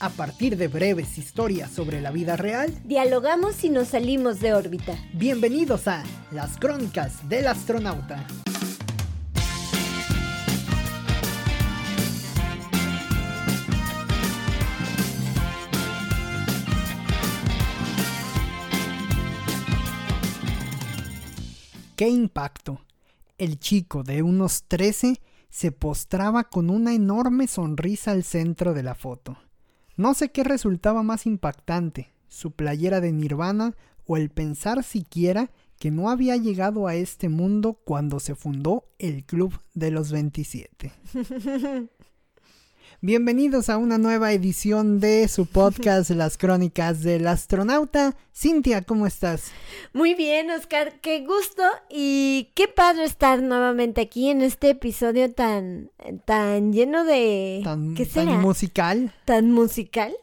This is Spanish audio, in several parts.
A partir de breves historias sobre la vida real, dialogamos y nos salimos de órbita. Bienvenidos a Las Crónicas del Astronauta. ¡Qué impacto! El chico de unos 13 se postraba con una enorme sonrisa al centro de la foto. No sé qué resultaba más impactante, su playera de Nirvana o el pensar siquiera que no había llegado a este mundo cuando se fundó el Club de los 27. Bienvenidos a una nueva edición de su podcast Las Crónicas del Astronauta. Cintia, ¿cómo estás? Muy bien, Oscar, qué gusto y qué padre estar nuevamente aquí en este episodio tan, tan lleno de... Tan, tan musical. Tan musical.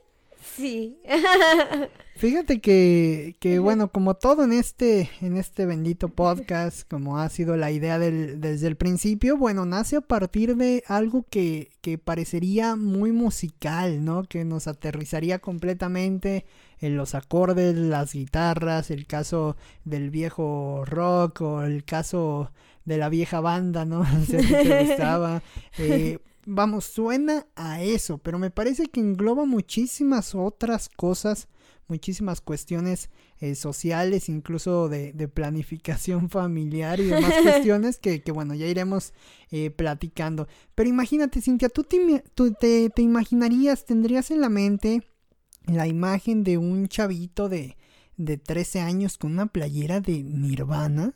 Sí. Fíjate que, que bueno, como todo en este, en este bendito podcast, como ha sido la idea del, desde el principio, bueno, nace a partir de algo que, que parecería muy musical, ¿no? Que nos aterrizaría completamente en los acordes, las guitarras, el caso del viejo rock o el caso de la vieja banda, ¿no? si te gustaba. Eh, vamos, suena a eso, pero me parece que engloba muchísimas otras cosas muchísimas cuestiones eh, sociales, incluso de, planificación familiar y demás cuestiones que, que, bueno, ya iremos eh, platicando. Pero imagínate, Cintia, ¿tú, te, te, imaginarías, tendrías en la mente la imagen de un chavito de, de 13 años con una playera de Nirvana?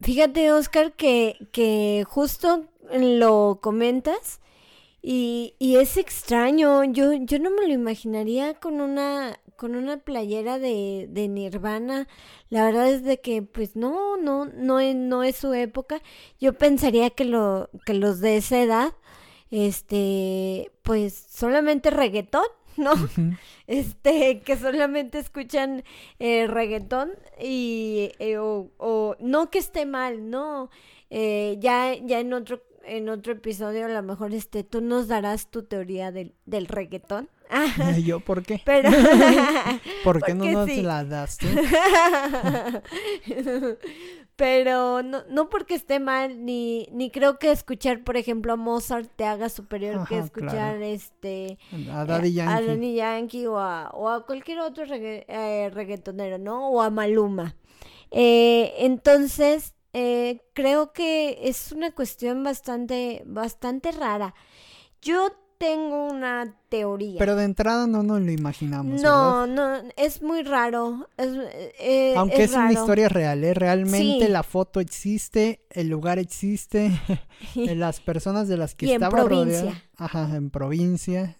Fíjate, Oscar, que, que justo lo comentas y, y es extraño. Yo, yo no me lo imaginaría con una con una playera de, de Nirvana. La verdad es de que, pues no, no, no, es, no es su época. Yo pensaría que, lo, que los de esa edad, este, pues solamente reggaetón, ¿no? Este, que solamente escuchan eh, reggaetón y, eh, o, o, no que esté mal, no. Eh, ya, ya en otro en otro episodio a lo mejor este tú nos darás tu teoría del, del reggaetón. ¿Yo por qué? Pero, ¿Por qué no nos la das tú? Pero no, no porque esté mal, ni, ni creo que escuchar, por ejemplo, a Mozart te haga superior que escuchar este a Daddy Yankee, a Daddy Yankee o, a, o a cualquier otro eh, reggaetonero, ¿no? O a Maluma. Eh, entonces, eh, creo que es una cuestión bastante, bastante rara. Yo tengo una teoría. Pero de entrada no nos lo imaginamos. No, no, es muy raro. Eh, Aunque es, una historia real, ¿eh? realmente la foto existe, el lugar existe, las personas de las que y estaba en rodeado. Ajá, en provincia.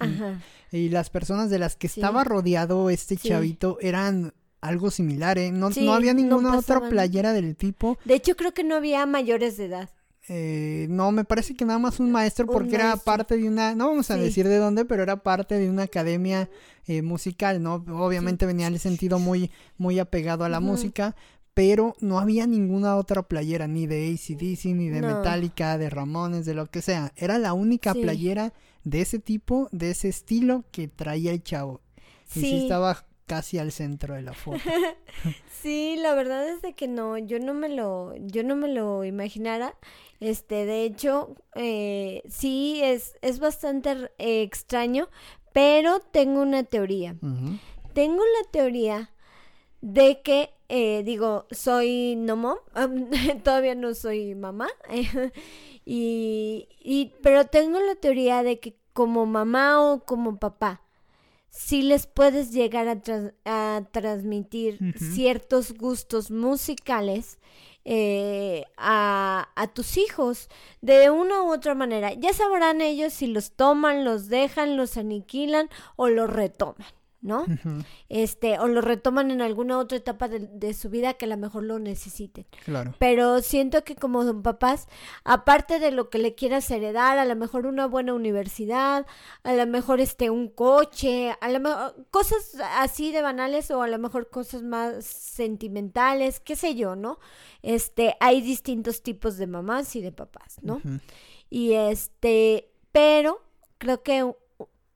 Y, las personas de las que estaba rodeado este chavito eran algo similar, ¿eh? No, no había ninguna otra playera del tipo. De hecho, creo que no había mayores de edad. Eh, no, me parece que nada más un maestro porque era parte de una, no vamos a decir de dónde, pero era parte de una academia eh, musical, ¿no? Obviamente venía en el sentido muy, muy apegado a la música, pero no había ninguna otra playera, ni de ACDC, ni de Metallica, de Ramones, de lo que sea. Era la única playera de ese tipo, de ese estilo que traía el chavo. Y sí estaba casi al centro de la foto. sí, la verdad es de que no, yo no me lo, yo no me lo imaginara. Este, de hecho, eh, sí es, es bastante eh, extraño, pero tengo una teoría. Tengo la teoría de que, eh, digo, soy no todavía no soy mamá, y, y, pero tengo la teoría de que como mamá o como papá, si les puedes llegar a, transmitir ciertos gustos musicales eh, a, a, tus hijos de una u otra manera. Ya sabrán ellos si los toman, los dejan, los aniquilan o los retoman. ¿No? Este, o lo retoman en alguna otra etapa de, su vida que a lo mejor lo necesiten. Claro. Pero siento que como son papás, aparte de lo que le quieras heredar, a lo mejor una buena universidad, a lo mejor este un coche, a lo mejor cosas así de banales o a lo mejor cosas más sentimentales, qué sé yo, ¿no? Este, hay distintos tipos de mamás y de papás, ¿no? Y este, pero creo que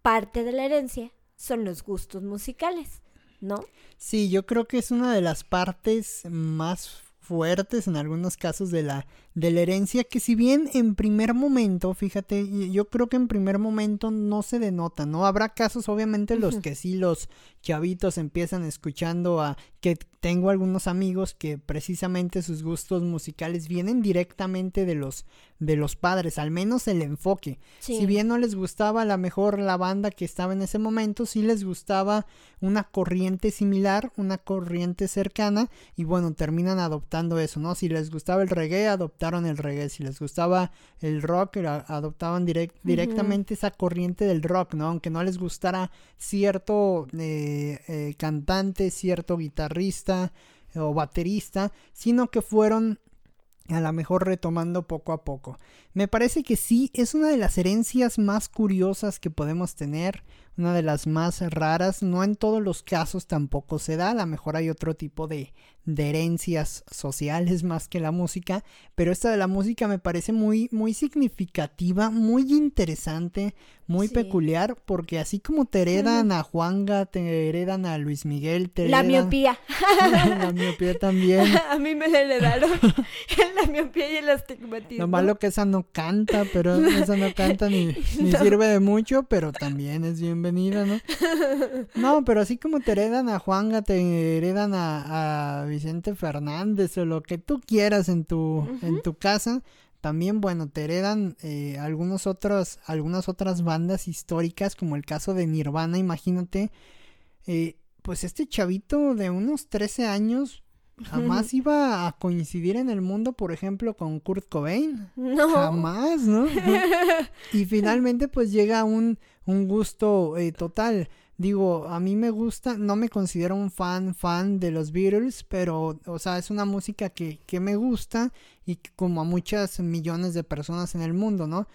parte de la herencia son los gustos musicales, ¿no? Sí, yo creo que es una de las partes más fuertes en algunos casos de la, de la herencia que si bien en primer momento, fíjate, yo creo que en primer momento no se denota, ¿no? Habrá casos obviamente los que sí los chavitos empiezan escuchando a que tengo algunos amigos que precisamente sus gustos musicales vienen directamente de los de los padres, al menos el enfoque. Si bien no les gustaba a la mejor la banda que estaba en ese momento, sí les gustaba una corriente similar, una corriente cercana y bueno, terminan adoptando eso, ¿no? Si les gustaba el reggae, adoptaron el reggae, si les gustaba el rock, adoptaban directamente esa corriente del rock, ¿no? Aunque no les gustara cierto eh, eh, cantante, cierto guitarrista o baterista, sino que fueron a lo mejor retomando poco a poco. Me parece que sí, es una de las herencias más curiosas que podemos tener, una de las más raras, no en todos los casos tampoco se da, a lo mejor hay otro tipo de, de herencias sociales más que la música, pero esta de la música me parece muy, muy significativa, muy interesante, muy peculiar, porque así como te heredan a Juanga, te heredan a Luis Miguel, te La miopía. la miopía también. a mí me la heredaron la miopía y el astigmatismo. Lo malo que esa no canta, pero esa no canta ni, ni sirve de mucho, pero también es bienvenida, ¿no? No, pero así como te heredan a Juanga, te heredan a, a Vicente Fernández o lo que tú quieras en tu, en tu casa, también, bueno, te heredan eh, algunos otros, algunas otras bandas históricas, como el caso de Nirvana, imagínate. Eh, pues este chavito de unos 13 años jamás iba a coincidir en el mundo, por ejemplo, con Kurt Cobain. No. Jamás, ¿no? y finalmente, pues llega un, un gusto eh, total. Digo, a mí me gusta, no me considero un fan, fan de los Beatles, pero, o sea, es una música que, que me gusta y como a muchas millones de personas en el mundo, ¿no?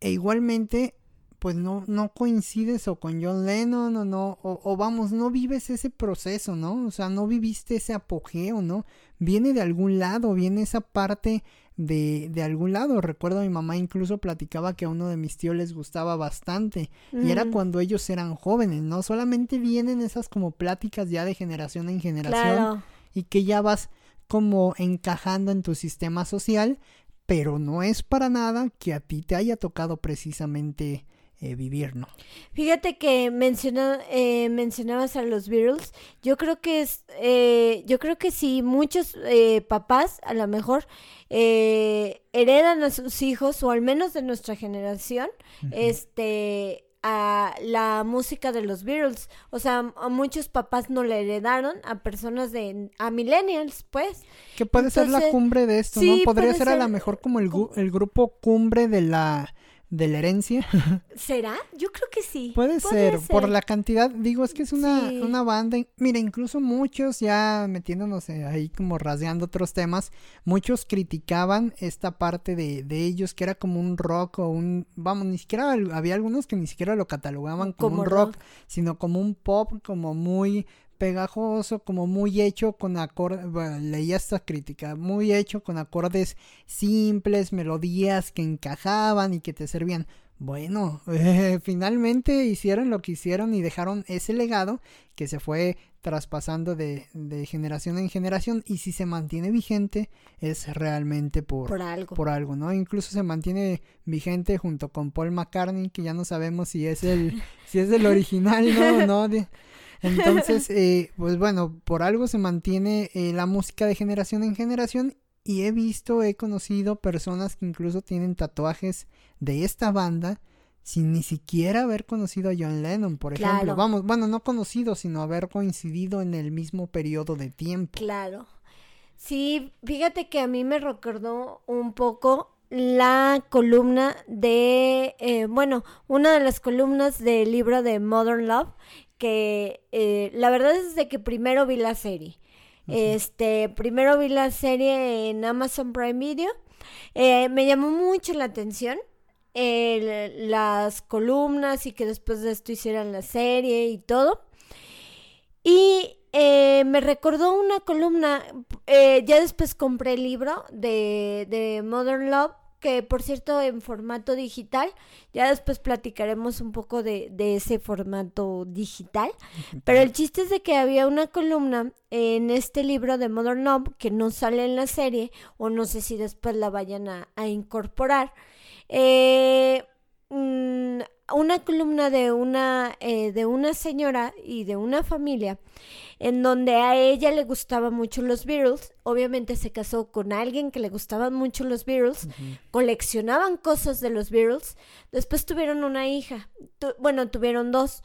E igualmente, pues no, no coincides o con John Lennon o no, o, vamos, no vives ese proceso, ¿no? O sea, no viviste ese apogeo, ¿no? Viene de algún lado, viene esa parte de, de algún lado. Recuerdo a mi mamá incluso platicaba que a uno de mis tíos les gustaba bastante y era cuando ellos eran jóvenes, ¿no? Solamente vienen esas como pláticas ya de generación en generación y que ya vas como encajando en tu sistema social, pero no es para nada que a ti te haya tocado precisamente eh, vivir, ¿no? Fíjate que menciona, eh, mencionabas a los Beatles, yo creo que es, eh, yo creo que si muchos papás a lo mejor heredan a sus hijos, o al menos de nuestra generación, este a la música de los Beatles. O sea, a muchos papás no le heredaron, a personas de, a millennials, pues. Que puede ser la cumbre de esto, ¿no? Podría ser, a lo mejor como el, el grupo cumbre de la de la herencia. ¿Será? Yo creo que sí. Puede, ser, por la cantidad, digo, es que es una, una banda, mira, incluso muchos ya metiéndonos ahí como rasgando otros temas, muchos criticaban esta parte de, de ellos que era como un rock o un, vamos, ni siquiera, había algunos que ni siquiera lo catalogaban como, un rock, sino como un pop, como muy pegajoso, como muy hecho con acordes, bueno, leía esta crítica, muy hecho con acordes simples, melodías que encajaban y que te servían. Bueno, finalmente hicieron lo que hicieron y dejaron ese legado que se fue traspasando de, de, generación en generación y si se mantiene vigente es realmente por, por, algo. por algo, ¿no? Incluso se mantiene vigente junto con Paul McCartney, que ya no sabemos si es el, si es el original, ¿no? ¿no? De, entonces, eh, pues bueno, por algo se mantiene eh, la música de generación en generación y he visto, he conocido personas que incluso tienen tatuajes de esta banda sin ni siquiera haber conocido a John Lennon, por ejemplo. Vamos, bueno, no conocido, sino haber coincidido en el mismo periodo de tiempo. Claro. Sí, fíjate que a mí me recordó un poco la columna de, eh, bueno, una de las columnas del libro de Modern Love, que eh, la verdad es de que primero vi la serie. Este, primero vi la serie en Amazon Prime Video. Eh, me llamó mucho la atención las columnas y que después de esto hicieran la serie y todo. Y eh, me recordó una columna, ya después compré el libro de, de Modern Love que por cierto en formato digital, ya después platicaremos un poco de, de ese formato digital, pero el chiste es de que había una columna en este libro de Modern Love que no sale en la serie, o no sé si después la vayan a, a incorporar. Eh, mm, una columna de una, eh, de una señora y de una familia en donde a ella le gustaban mucho los Beatles. Obviamente se casó con alguien que le gustaban mucho los Beatles. Coleccionaban cosas de los Beatles. Después tuvieron una hija. bueno, tuvieron dos.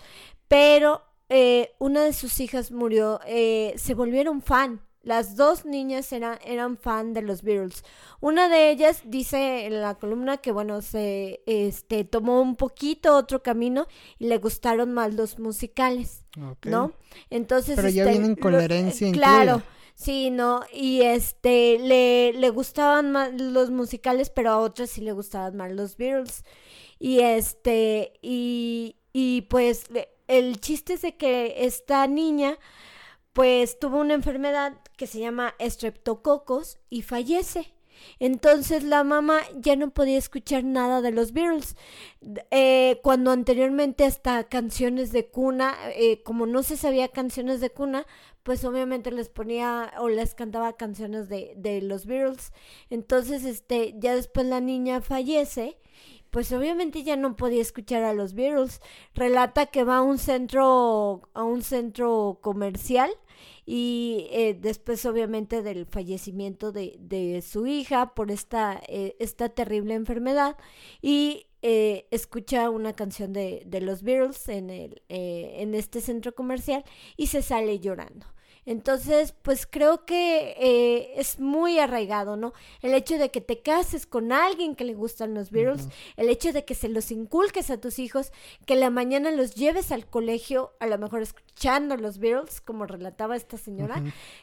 Pero eh, una de sus hijas murió. Eh, se volvieron fan las dos niñas eran, eran fan de los Beatles. Una de ellas dice en la columna que, bueno, se este, tomó un poquito otro camino y le gustaron más los musicales, ¿no? Entonces... Pero ya este, vienen con la herencia Claro. Sí, no, y este, le, le gustaban más los musicales, pero a otras sí le gustaban más los Beatles. Y este, y, y pues el chiste es de que esta niña pues tuvo una enfermedad que se llama estreptococos y fallece. Entonces la mamá ya no podía escuchar nada de los Beatles. Eh, cuando anteriormente hasta canciones de cuna, eh, como no se sabía canciones de cuna, pues obviamente les ponía o les cantaba canciones de, de los Beatles. Entonces, este, ya después la niña fallece pues obviamente ya no podía escuchar a los Beatles. Relata que va a un centro, a un centro comercial y eh, después obviamente del fallecimiento de, de su hija por esta, eh, esta terrible enfermedad y eh, escucha una canción de, de los Beatles en, el, en este centro comercial y se sale llorando. Entonces, pues creo que eh, es muy arraigado, ¿no? El hecho de que te cases con alguien que le gustan los Beatles, el hecho de que se los inculques a tus hijos, que la mañana los lleves al colegio, a lo mejor escuchando los Beatles, como relataba esta señora,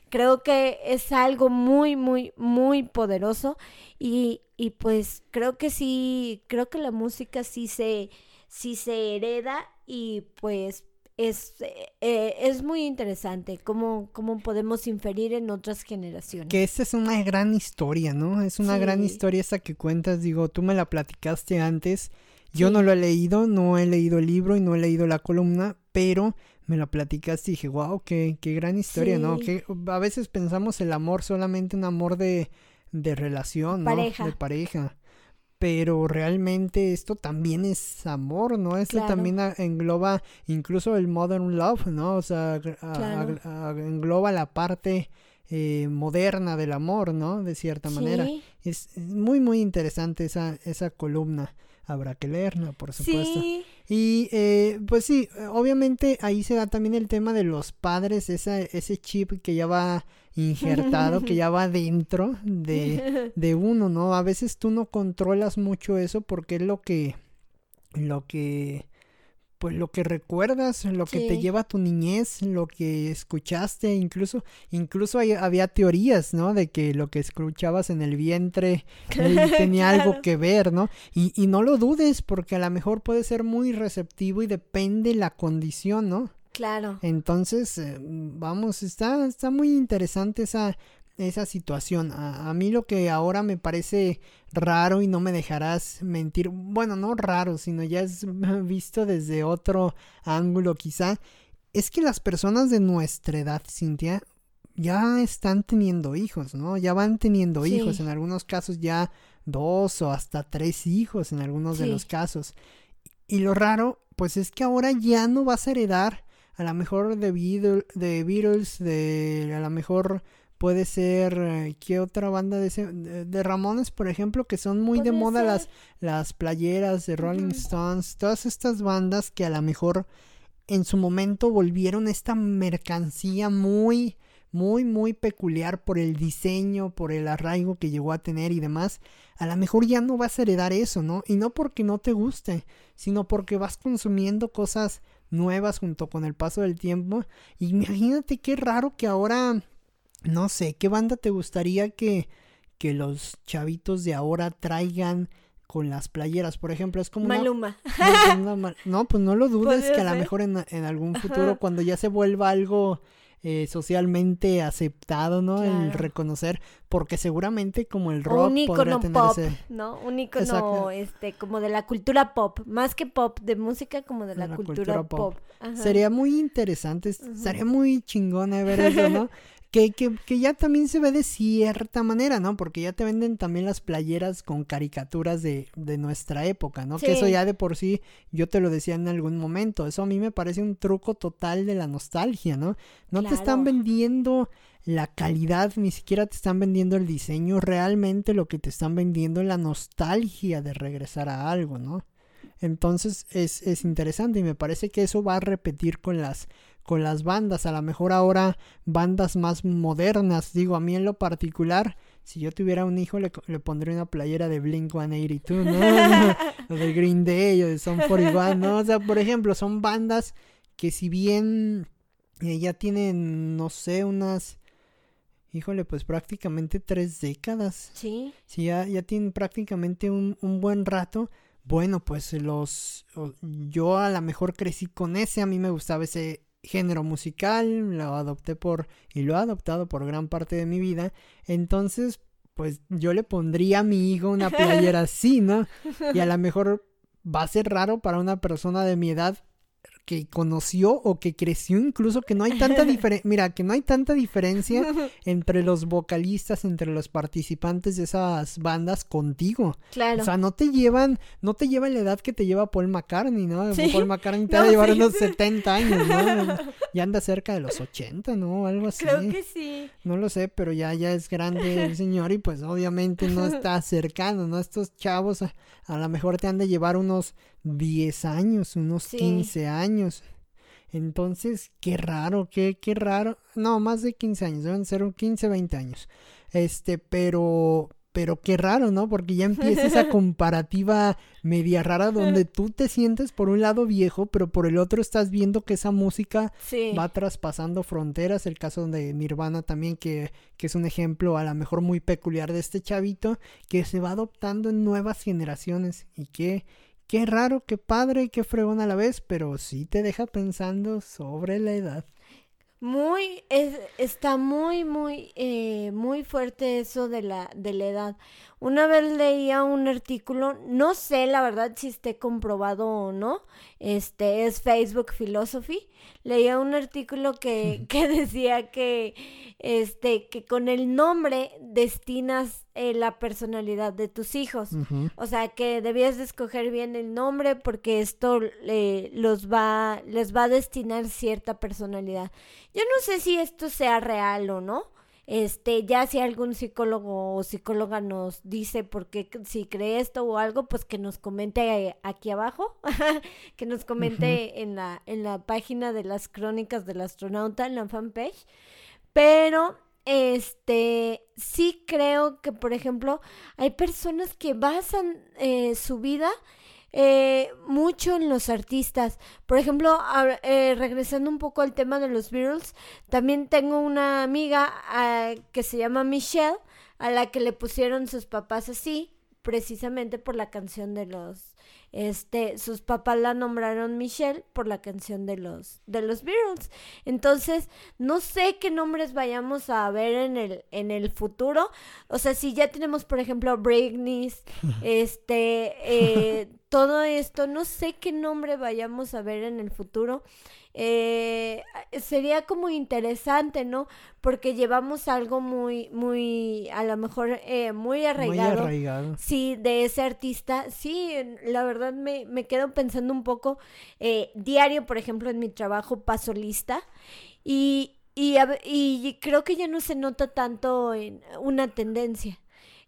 creo que es algo muy, muy, muy poderoso. Y, y pues creo que sí, creo que la música sí se, sí se hereda y pues es, eh, es muy interesante cómo, cómo podemos inferir en otras generaciones. Que esta es una gran historia, ¿no? Es una gran historia esa que cuentas, digo, tú me la platicaste antes, yo no lo he leído, no he leído el libro y no he leído la columna, pero me la platicaste y dije, wow, qué, qué gran historia, ¿no? Que a veces pensamos el amor solamente un amor de, de relación, ¿no? De pareja pero realmente esto también es amor, ¿no? Esto también engloba incluso el modern love, ¿no? O sea, engloba la parte eh, moderna del amor, ¿no? De cierta manera. Es, muy, muy interesante esa, esa columna. Habrá que leerla, por supuesto. Y eh, pues sí, obviamente ahí se da también el tema de los padres, esa, ese chip que ya va injertado, que ya va dentro de, de uno, ¿no? A veces tú no controlas mucho eso porque es lo que, lo que, pues lo que recuerdas, lo que te lleva a tu niñez, lo que escuchaste, incluso, incluso había teorías, ¿no? De que lo que escuchabas en el vientre tenía algo que ver, ¿no? Y, y no lo dudes, porque a lo mejor puede ser muy receptivo y depende la condición, ¿no? Claro. Entonces, eh, vamos, está, está muy interesante esa, esa situación. A, a, mí lo que ahora me parece raro y no me dejarás mentir, bueno, no raro, sino ya es visto desde otro ángulo quizá, es que las personas de nuestra edad, Cintia, ya están teniendo hijos, ¿no? Ya van teniendo hijos, en algunos casos ya dos o hasta tres hijos en algunos de los casos. Y lo raro, pues es que ahora ya no vas a heredar a lo mejor de, de Beatles, de a lo mejor puede ser eh, qué otra banda de, de, Ramones, por ejemplo, que son muy de moda las las playeras de Rolling Stones, todas estas bandas que a lo mejor en su momento volvieron esta mercancía muy muy muy peculiar por el diseño, por el arraigo que llegó a tener y demás, a lo mejor ya no vas a heredar eso, ¿no? Y no porque no te guste, sino porque vas consumiendo cosas nuevas junto con el paso del tiempo. Imagínate qué raro que ahora, no sé, ¿qué banda te gustaría que, que los chavitos de ahora traigan con las playeras? Por ejemplo, es como... Maluma. No, pues no lo dudes que a lo mejor en, en algún futuro, cuando ya se vuelva algo eh, socialmente aceptado, ¿no? El reconocer, porque seguramente como el rock un podría icono tener pop, ese- ¿no? Un icono, Exacto. este, como de la cultura pop, más que pop, de música como de la, la cultura, cultura pop. pop. Sería muy interesante, sería muy chingón eh, ver eso, ¿no? que, que, que ya también se ve de cierta manera, ¿no? Porque ya te venden también las playeras con caricaturas de, de nuestra época, ¿no? Que eso ya de por sí, yo te lo decía en algún momento, eso a mí me parece un truco total de la nostalgia, ¿no? No te están vendiendo la calidad, ni siquiera te están vendiendo el diseño, realmente lo que te están vendiendo es la nostalgia de regresar a algo, ¿no? Entonces es, es interesante y me parece que eso va a repetir con las, con las bandas. A lo mejor ahora bandas más modernas. Digo, a mí en lo particular, si yo tuviera un hijo, le, le pondría una playera de Blink 182, ¿no? o de Green Day o de Son 41, ¿no? O sea, por ejemplo, son bandas que si bien eh, ya tienen, no sé, unas... Híjole, pues prácticamente tres décadas. Sí, Si ya, ya tienen prácticamente un, un buen rato, bueno, pues los... Yo a lo mejor crecí con ese, a mí me gustaba ese género musical, lo adopté por... y lo he adoptado por gran parte de mi vida, entonces pues yo le pondría a mi hijo una playera así, ¿no? Y a lo mejor va a ser raro para una persona de mi edad que conoció o que creció incluso que no hay tanta diferencia, mira, que no hay tanta diferencia entre los vocalistas, entre los participantes de esas bandas contigo. claro. O sea, no te llevan, no te lleva la edad que te lleva Paul McCartney, ¿no? Sí. Paul McCartney te No, va a llevar sí, unos sí. 70 años, ¿no? Ya anda cerca de los 80, ¿no? Algo así. Creo que sí. No lo sé, pero ya, ya es grande el señor y pues obviamente no está cercano, ¿no? Estos chavos a, lo mejor te han de llevar unos 10 años, unos Sí. 15 años. Entonces, qué raro, qué, qué raro. No, más de 15 años, deben ser un 15, 20 años. Este, pero, pero qué raro, ¿no? Porque ya empieza esa comparativa media rara donde tú te sientes por un lado viejo, pero por el otro estás viendo que esa música Sí. va traspasando fronteras. El caso de Nirvana también, que, que es un ejemplo a lo mejor muy peculiar de este chavito, que se va adoptando en nuevas generaciones. Y que, qué raro, qué padre, qué fregón a la vez, pero sí te deja pensando sobre la edad. Muy, es, está muy, muy, eh, muy fuerte eso de la, de la edad. Una vez leía un artículo, no sé la verdad si esté comprobado o no, este es Facebook Philosophy. Leía un artículo que, que decía que, este, que con el nombre destinas eh, la personalidad de tus hijos. O sea, que debías de escoger bien el nombre porque esto eh, los va, les va a destinar cierta personalidad. Yo no sé si esto sea real o no. Este, ya si algún psicólogo o psicóloga nos dice por qué, si cree esto o algo, pues que nos comente eh, aquí abajo, que nos comente en la, en la página de las crónicas del astronauta, en la fanpage. Pero, este, sí creo que, por ejemplo, hay personas que basan eh, su vida eh, mucho en los artistas. Por ejemplo, a- eh, regresando un poco al tema de los Beatles, también tengo una amiga ah, que se llama Michelle, a la que le pusieron sus papás así, precisamente por la canción de los, este, sus papás la nombraron Michelle por la canción de los, de los Beatles. Entonces, no sé qué nombres vayamos a ver en el, en el futuro. O sea, si ya tenemos, por ejemplo, Britney, este, eh, todo esto, no sé qué nombre vayamos a ver en el futuro. Eh, sería como interesante, ¿no? Porque llevamos algo muy, muy, a lo mejor eh, muy Muy arraigado. arraigado. Sí, de ese artista, sí, la verdad me, me quedo pensando un poco, eh, diario, por ejemplo, en mi trabajo paso lista y, y, y creo que ya no se nota tanto en una tendencia,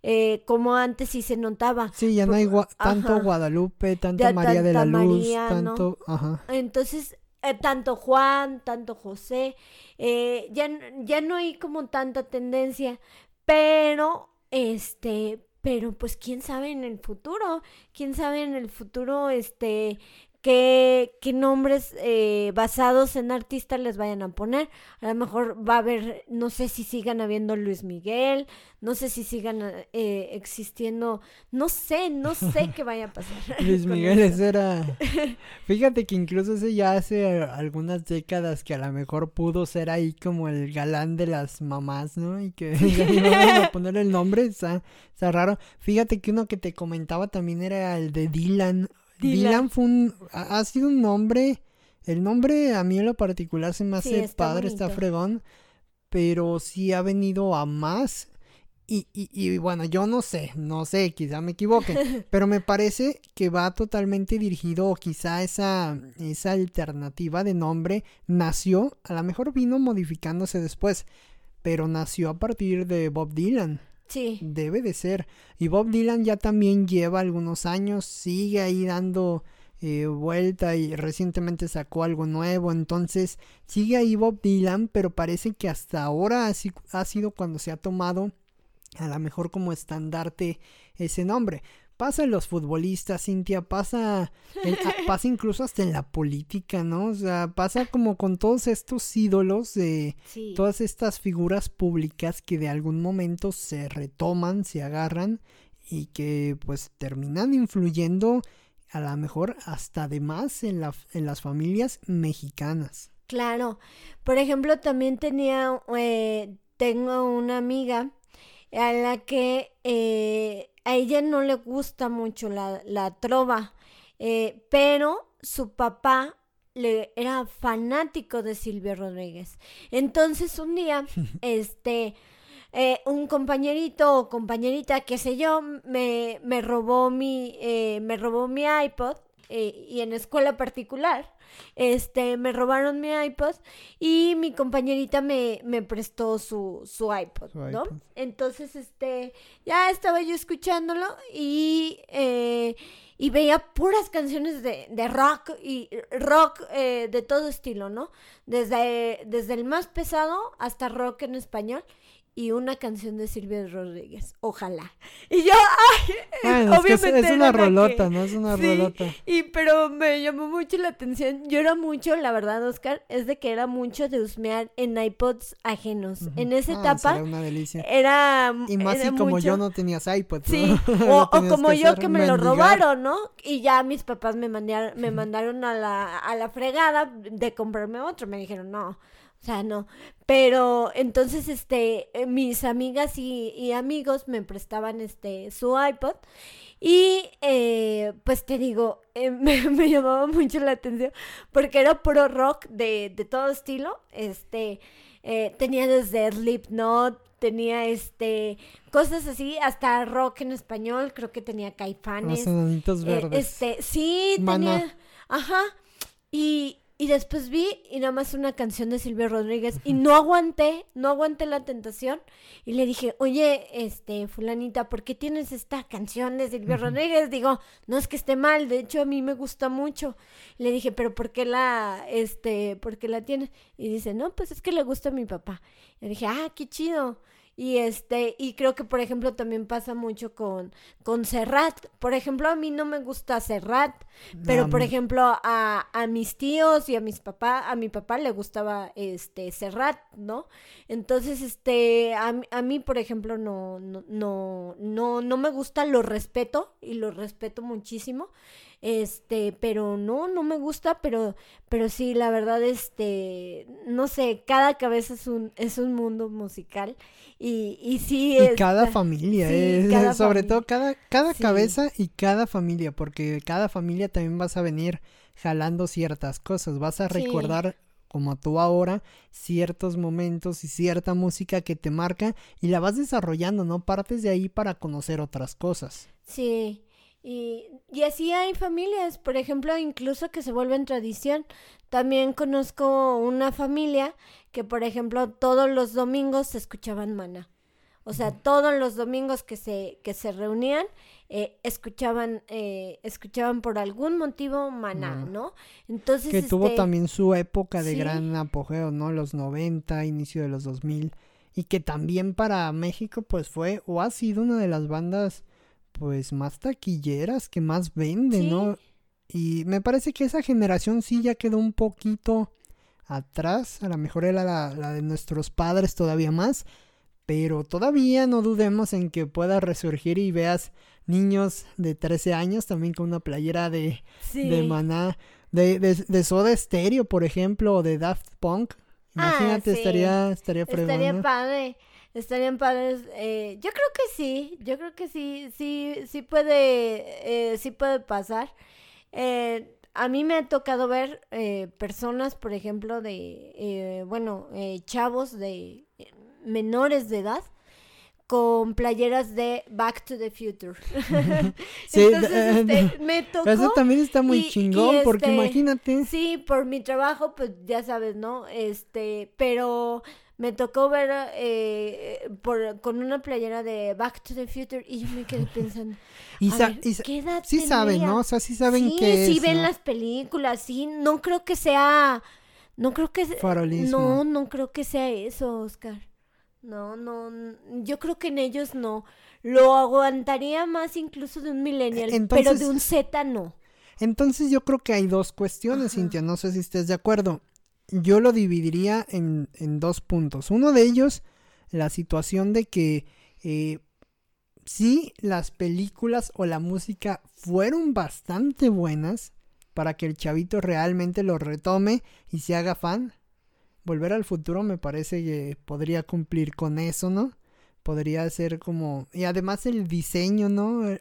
eh, como antes sí se notaba. Sí, ya no hay gua- tanto Ajá. Guadalupe, tanto Ya María de la Luz, María, ¿no? tanto... Ajá. Entonces, eh, tanto Juan, tanto José, eh, ya, ya no hay como tanta tendencia, pero, este, pero pues quién sabe en el futuro, quién sabe en el futuro, este, qué, qué nombres eh, basados en artistas les vayan a poner. A lo mejor va a haber, no sé si sigan habiendo Luis Miguel, no sé si sigan eh, existiendo, no sé, no sé qué vaya a pasar. Luis Miguel ese era... Fíjate que incluso ese ya hace algunas décadas que a lo mejor pudo ser ahí como el galán de las mamás, ¿no? Y que iban a poner el nombre, está, está raro. Fíjate que uno que te comentaba también era el de Dylan Dylan, fue un, ha, sido un nombre, el nombre a mí en lo particular se me hace padre, está fregón, pero sí ha venido a más. Y, y, y, bueno, yo no sé, no sé, quizá me equivoque, pero me parece que va totalmente dirigido, o quizá esa, esa alternativa de nombre nació, a lo mejor vino modificándose después, pero nació a partir de Bob Dylan. Sí. Debe de ser. Y Bob Dylan ya también lleva algunos años, sigue ahí dando eh, vuelta y recientemente sacó algo nuevo. Entonces sigue ahí Bob Dylan, pero parece que hasta ahora ha sido cuando se ha tomado a lo mejor como estandarte ese nombre pasa en los futbolistas, Cintia, pasa, pasa incluso hasta en la política, ¿no? O sea, pasa como con todos estos ídolos de todas estas figuras públicas que de algún momento se retoman, se agarran y que pues terminan influyendo a lo mejor hasta de más en, la, en las familias mexicanas. Claro, por ejemplo, también tenía, eh, tengo una amiga a la que eh, a ella no le gusta mucho la, la trova, eh, pero su papá le, era fanático de Silvio Rodríguez. Entonces un día, este, eh, un compañerito o compañerita, qué sé yo, me, me robó mi, eh, me robó mi iPod y en escuela particular este, me robaron mi iPod y mi compañerita me, me prestó su, su iPod, ¿no? Entonces, este, ya estaba yo escuchándolo y, eh, y veía puras canciones de, de rock y rock eh, de todo estilo, ¿no? Desde, desde el más pesado hasta rock en español y una canción de Silvia Rodríguez. Ojalá. Y yo, ay, obviamente. Es, una rolota, ¿no? Es una rolota. Y pero me llamó mucho la atención. Yo era mucho, la verdad, Oscar, es de que era mucho de husmear en iPods ajenos. En esa ah, etapa. Era una delicia. Era. Y más si como yo no tenías iPods. Sí. O, como yo que me lo robaron, ¿no? Y ya mis papás me mandaron, me mandaron a la, a la fregada de comprarme otro. Me dijeron, no o sea, no. Pero entonces, este, eh, mis amigas y, amigos me prestaban este su iPod. Y eh, pues te digo, eh, me, llamaba mucho la atención porque era puro rock de, de todo estilo. Este, tenía desde Slipknot, tenía este cosas así, hasta rock en español, creo que tenía caifanes. Los verdes. este, sí, tenía. Ajá. Y, y después vi y nada más una canción de Silvia Rodríguez y no aguanté, no aguanté la tentación y le dije, oye, este, fulanita, ¿por qué tienes esta canción de Silvia Rodríguez? Digo, no es que esté mal, de hecho a mí me gusta mucho. le dije, pero ¿por qué la, este, por qué la tienes? Y dice, no, pues es que le gusta a mi papá. Y le dije, ah, qué chido. Y este, y creo que por ejemplo también pasa mucho con, con Serrat. Por ejemplo, a mí no me gusta Serrat, pero por ejemplo a, a mis tíos y a mis papás, a mi papá le gustaba este Serrat, ¿no? Entonces, este, a, a mí, por ejemplo, no, no, no, no, no me gusta, lo respeto y lo respeto muchísimo. Este, pero no, no me gusta, pero, pero sí, la verdad, este, no sé, cada cabeza es un, es un mundo musical y, y sí. Y cada familia, eh, sobre todo cada, cada cabeza y cada familia, porque cada familia también vas a venir jalando ciertas cosas, vas a recordar como tú ahora, ciertos momentos y cierta música que te marca y la vas desarrollando, ¿no? Partes de ahí para conocer otras cosas. Sí, y, y así hay familias, por ejemplo, incluso que se vuelven tradición. También conozco una familia que, por ejemplo, todos los domingos se escuchaban mana. O sea, todos los domingos que se, que se reunían, eh, escuchaban, eh, escuchaban por algún motivo maná, ¿no? Entonces. Que tuvo este, también su época de gran apogeo, ¿no? Los 90, inicio de los 2000. Y que también para México, pues fue o ha sido una de las bandas pues más taquilleras que más venden, ¿no? Y me parece que esa generación sí ya quedó un poquito atrás. A lo mejor era la, la de nuestros padres todavía más. Pero todavía no dudemos en que pueda resurgir y veas niños de 13 años también con una playera de, Sí. de Maná, de, de, de Soda Stereo, por ejemplo, o de Daft Punk. Ah, Imagínate, sí. estaría, estaría Estaría padre. Estarían padres. eh, yo creo que sí. Yo creo que sí. Sí, sí puede. eh, sí puede pasar. Eh, a mí me ha tocado ver eh, personas, por ejemplo, de. eh, bueno, eh, chavos de menores de edad con playeras de Back to the Future. Sí, Entonces, este, me tocó. Eso también está muy y- y chingón, porque este, imagínate. Sí, por mi trabajo, pues ya sabes, ¿no? Este, pero me tocó ver eh, por, con una playera de Back to the Future y yo me quedé pensando, Y, a sa- ver, y sa- ¿qué edad sí saben? ¿no? O sea, sí saben sí, que sí es, ven ¿no? las películas, sí, no creo que sea, no creo que Farolismo. no, no creo que sea eso, Oscar. No, no, yo creo que en ellos no. Lo aguantaría más incluso de un millennial, pero de un Z no. Entonces yo creo que hay dos cuestiones, Ajá. Cintia, no sé si estés de acuerdo. Yo lo dividiría en, en dos puntos. Uno de ellos, la situación de que eh, las películas o la música fueron bastante buenas para que el chavito realmente lo retome y se haga fan. Volver al futuro me parece que podría cumplir con eso, ¿no? Podría ser como... Y además el diseño, ¿no? Eh,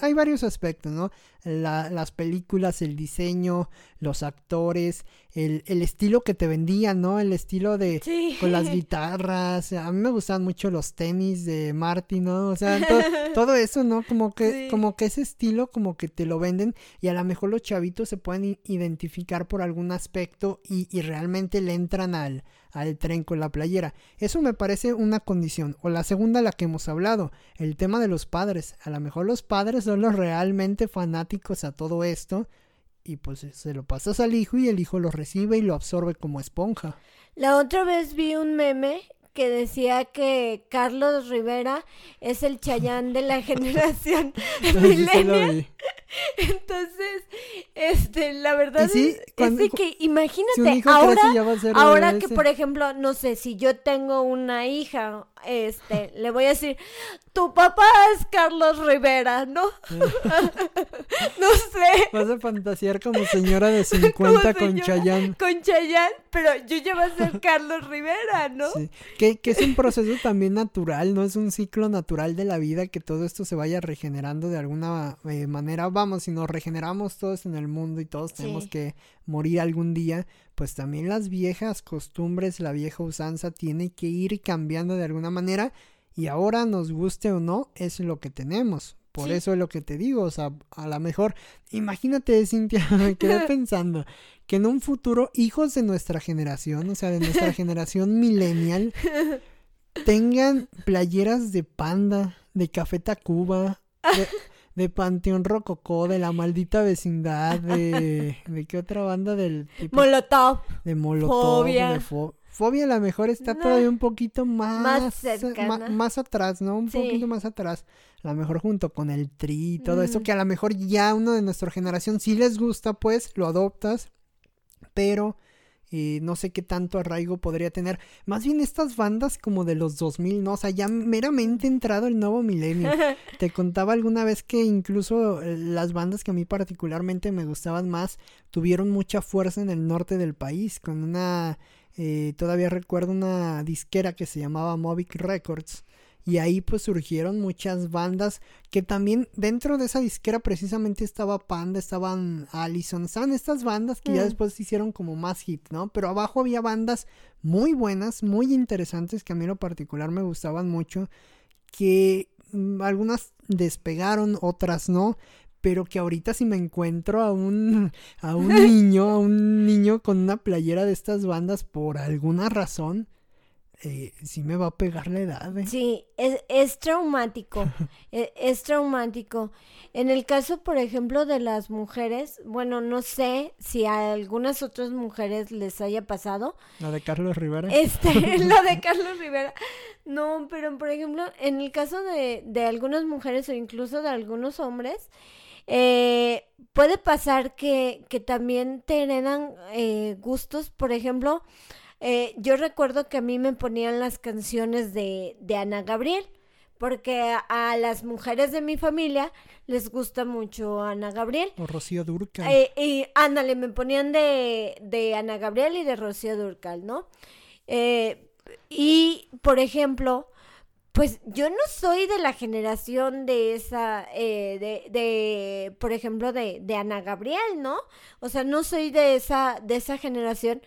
Hay varios aspectos, ¿no? La- las películas, el diseño, los actores, el, el estilo que te vendían, ¿no? El estilo de... Sí. Con las guitarras, a mí me gustaban mucho los tenis de Marty, ¿no? O sea, to- todo eso, ¿no? Como que, Sí. como que ese estilo, como que te lo venden y a lo mejor los chavitos se pueden identificar por algún aspecto y, y realmente le entran al, al tren con la playera. Eso me parece una condición. O la segunda, la que hemos hablado, el tema de los padres. A lo mejor los padres son los realmente fanáticos a todo esto y pues se lo pasas al hijo y el hijo lo recibe y lo absorbe como esponja. La otra vez vi un meme que decía que Carlos Rivera es el Chayán de la generación vi. Entonces, este, la verdad sí, es, cuando- que imagínate, Si ahora, ahora que por ejemplo, no sé, si yo tengo una hija, este, le voy a decir, tu papá es Carlos Rivera, ¿no? no sé. Vas a fantasear como señora de 50 con. Chayanne. Con Chayanne, pero yo ya voy a ser Carlos Rivera, ¿no? Sí. Que, que es un proceso también natural, no es un ciclo natural de la vida que todo esto se vaya regenerando de alguna eh, manera. Vamos, si nos regeneramos todos en el mundo y todos tenemos Sí. que morir algún día, pues también las viejas costumbres, la vieja usanza tiene que ir cambiando de alguna manera y ahora nos guste o no, es lo que tenemos. Por Sí. eso es lo que te digo, o sea, a lo mejor, imagínate, Cintia, me quedé pensando que en un futuro hijos de nuestra generación, o sea, de nuestra generación millennial, tengan playeras de panda, de Café Tacuba, de, de Panteón Rococó, de la maldita vecindad, de, de qué otra banda del tipo Molotov. de Molotov, Fobia. de Fo- Fobia a lo mejor está No. todavía un poquito más, Más cercana. ma- más atrás, ¿no? Un Sí. poquito más atrás. A lo mejor junto con el tri y todo eso Mm. que a lo mejor ya uno de nuestra generación sí les gusta, pues lo adoptas, pero eh, no sé qué tanto arraigo podría tener. Más bien estas bandas como de los 2000, ¿no? O sea, ya meramente entrado el nuevo milenio. Te contaba alguna vez que incluso eh, las bandas que a mí particularmente me gustaban más tuvieron mucha fuerza en el norte del país, con una, eh, todavía recuerdo una disquera que se llamaba Movic Records. Y ahí pues surgieron muchas bandas que también dentro de esa disquera precisamente estaba Panda, estaban Allison, estaban estas bandas que ya Mm. después se hicieron como más hit, ¿no? Pero abajo había bandas muy buenas, muy interesantes que a mí en lo particular me gustaban mucho que mm, algunas despegaron, otras no, pero que ahorita si me encuentro a un a un niño, a un niño con una playera de estas bandas por alguna razón, eh, sí me va a pegar la edad. ¿eh? Sí, es, es traumático, e- es, traumático. En el caso, por ejemplo, de las mujeres, bueno, no sé si a algunas otras mujeres les haya pasado, La de Carlos Rivera. este, lo de Carlos Rivera. No, pero por ejemplo, en el caso de, de algunas mujeres o incluso de algunos hombres, Eh, puede pasar que, que también te heredan eh, gustos, por ejemplo, eh, yo recuerdo que a mí me ponían las canciones de, de Ana Gabriel, porque a, las mujeres de mi familia les gusta mucho Ana Gabriel. O Rocío Durcal. Eh, y ándale, me ponían de, de Ana Gabriel y de Rocío Durcal, ¿no? Y, por ejemplo, pues yo no soy de la generación de esa, eh, de, de, por ejemplo, de, de Ana Gabriel, ¿no? O sea, no soy de esa, de esa generación.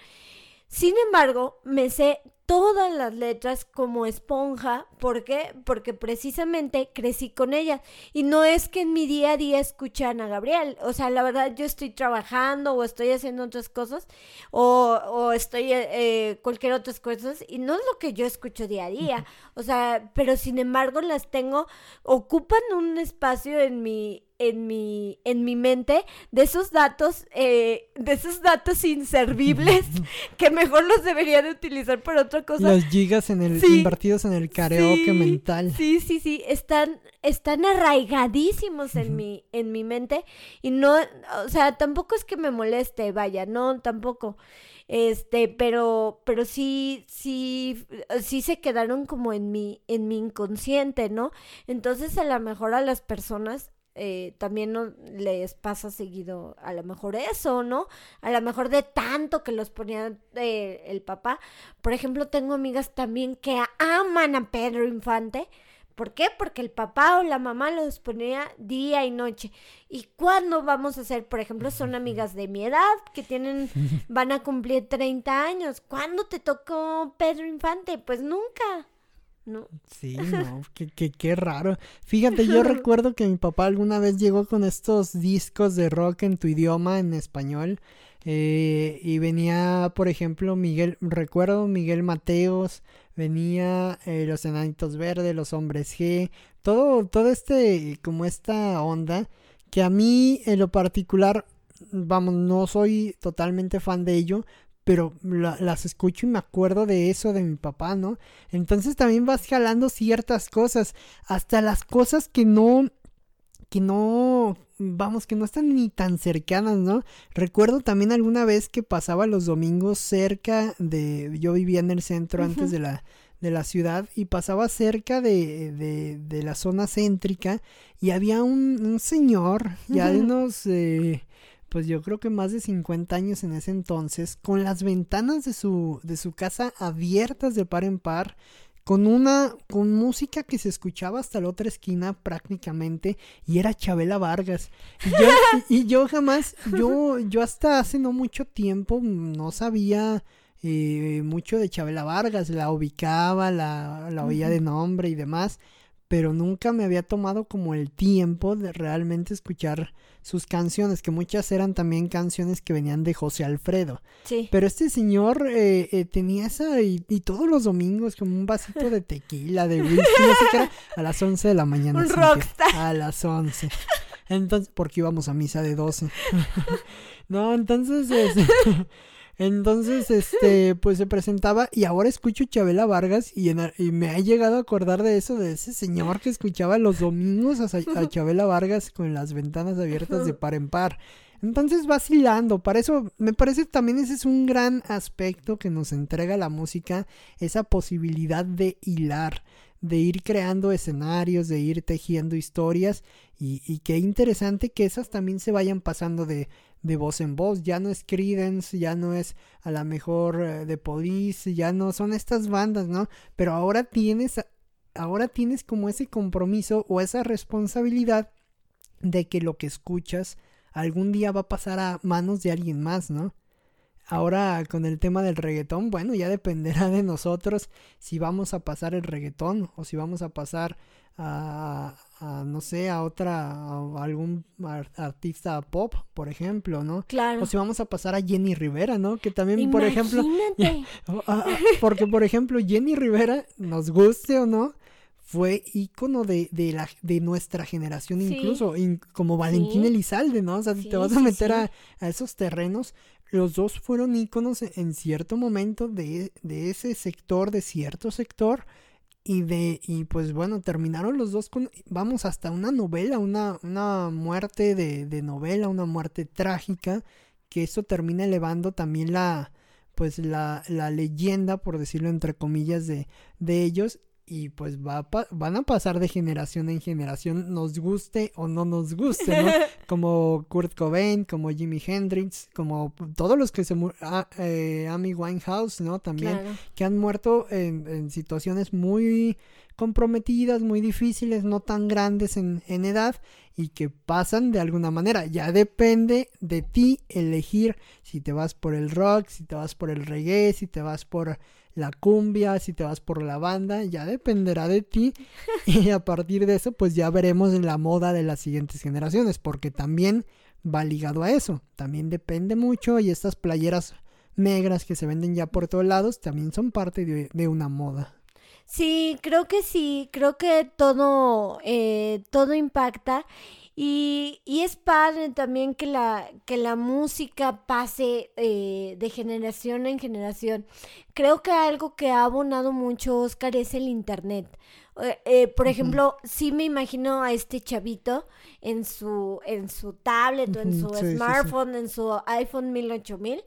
Sin embargo, me sé todas las letras como esponja. ¿Por qué? Porque precisamente crecí con ellas. Y no es que en mi día a día escuche a Ana Gabriel. O sea, la verdad yo estoy trabajando o estoy haciendo otras cosas o, o estoy eh, eh cualquier otras cosas y no es lo que yo escucho día a día. O sea, pero sin embargo las tengo, ocupan un espacio en mi, en mi, en mi mente de esos datos, eh, de esos datos inservibles que mejor los debería de utilizar para otra cosa. Los gigas en el, invertidos en el karaoke mental. Sí, sí, sí, están, están arraigadísimos en mi, en mi mente y no, o sea, tampoco es que me moleste, vaya, no, tampoco. Este, pero, pero sí, sí, sí se quedaron como en mi, en mi inconsciente, ¿no? Entonces a lo mejor a las personas eh, también no les pasa seguido a lo mejor eso, ¿no? A lo mejor de tanto que los ponía eh, el papá. Por ejemplo, tengo amigas también que aman a Pedro Infante. ¿Por qué? Porque el papá o la mamá los ponía día y noche. ¿Y cuándo vamos a hacer? Por ejemplo, son amigas de mi edad que tienen, van a cumplir 30 años. ¿Cuándo te tocó Pedro Infante? Pues nunca. ¿No? Sí, no, qué, qué, raro. Fíjate, yo recuerdo que mi papá alguna vez llegó con estos discos de rock en tu idioma, en español, eh, y venía, por ejemplo, Miguel, recuerdo Miguel Mateos, venía eh, Los Enanitos Verdes, Los Hombres G, todo, todo este, como esta onda, que a mí en lo particular, vamos, no soy totalmente fan de ello, pero las escucho y me acuerdo de eso de mi papá, ¿no? Entonces también vas jalando ciertas cosas, hasta las cosas que no, que no, vamos, que no están ni tan cercanas, ¿no? Recuerdo también alguna vez que pasaba los domingos cerca de, yo vivía en el centro antes de la, de la ciudad y pasaba cerca de, de, de la zona céntrica y había un, un señor ya de unos... Eh, pues yo creo que más de 50 años en ese entonces, con las ventanas de su, de su casa abiertas de par en par, con una, con música que se escuchaba hasta la otra esquina prácticamente, y era Chabela Vargas. Y yo, y, yo jamás, yo, yo hasta hace no mucho tiempo no sabía eh, mucho de Chabela Vargas, la ubicaba, la, la oía de nombre y demás, pero nunca me había tomado como el tiempo de realmente escuchar sus canciones, que muchas eran también canciones que venían de José Alfredo. Sí. Pero este señor eh, eh, tenía esa y, todos los domingos como un vasito de tequila, de whisky, no sé qué era, a las 11 de la mañana. Un rockstar. A las 11. Entonces, porque íbamos a misa de 12. no, entonces... Entonces, este, pues se presentaba y ahora escucho Chabela Vargas y, y, me ha llegado a acordar de eso, de ese señor que escuchaba los domingos a, a Chabela Vargas con las ventanas abiertas de par en par. Entonces vacilando, para eso me parece también ese es un gran aspecto que nos entrega la música, esa posibilidad de hilar, de ir creando escenarios, de ir tejiendo historias y, y qué interesante que esas también se vayan pasando de, de voz en voz. Ya no es Credence, ya no es a la mejor eh, de Police, ya no son estas bandas, ¿no? Pero ahora tienes, ahora tienes como ese compromiso o esa responsabilidad de que lo que escuchas algún día va a pasar a manos de alguien más, ¿no? Ahora con el tema del reggaetón, bueno, ya dependerá de nosotros si vamos a pasar el reggaetón o si vamos a pasar a, no sé, a otra, a algún artista pop, por ejemplo, ¿no? Claro. O si vamos a pasar a Jenny Rivera, ¿no? Que también, por ejemplo, porque por ejemplo, Jenny Rivera, nos guste o no, fue ícono de, de, la, de nuestra generación incluso, como Valentín Elizalde, ¿no? O sea, si te vas a meter a, a, esos terrenos, los dos fueron íconos en cierto momento de, de ese sector, de cierto sector, y de y pues bueno terminaron los dos con vamos hasta una novela una una muerte de, de novela una muerte trágica que eso termina elevando también la pues la, la leyenda por decirlo entre comillas de, de ellos y pues va van a pasar de generación en generación, nos guste o no nos guste, ¿no? como Kurt Cobain, como Jimi Hendrix, como todos los que se ah, eh, Amy Winehouse, ¿no? También que han muerto en, en, situaciones muy comprometidas, muy difíciles, no tan grandes en, en edad y que pasan de alguna manera. Ya depende de ti elegir si te vas por el rock, si te vas por el reggae, si te vas por la cumbia, si te vas por la banda, ya dependerá de ti. Y a partir de eso pues ya veremos la moda de las siguientes generaciones porque también va ligado a eso, también depende mucho y estas playeras negras que se venden ya por todos lados también son parte de, una moda. Sí, creo que sí, creo que todo, eh, todo impacta y, y, es padre también que la, que la música pase eh, de generación en generación. Creo que algo que ha abonado mucho Oscar es el internet. Eh, eh, por ejemplo, sí me imagino a este chavito en su, en su tablet o en su smartphone, en su iPhone 18000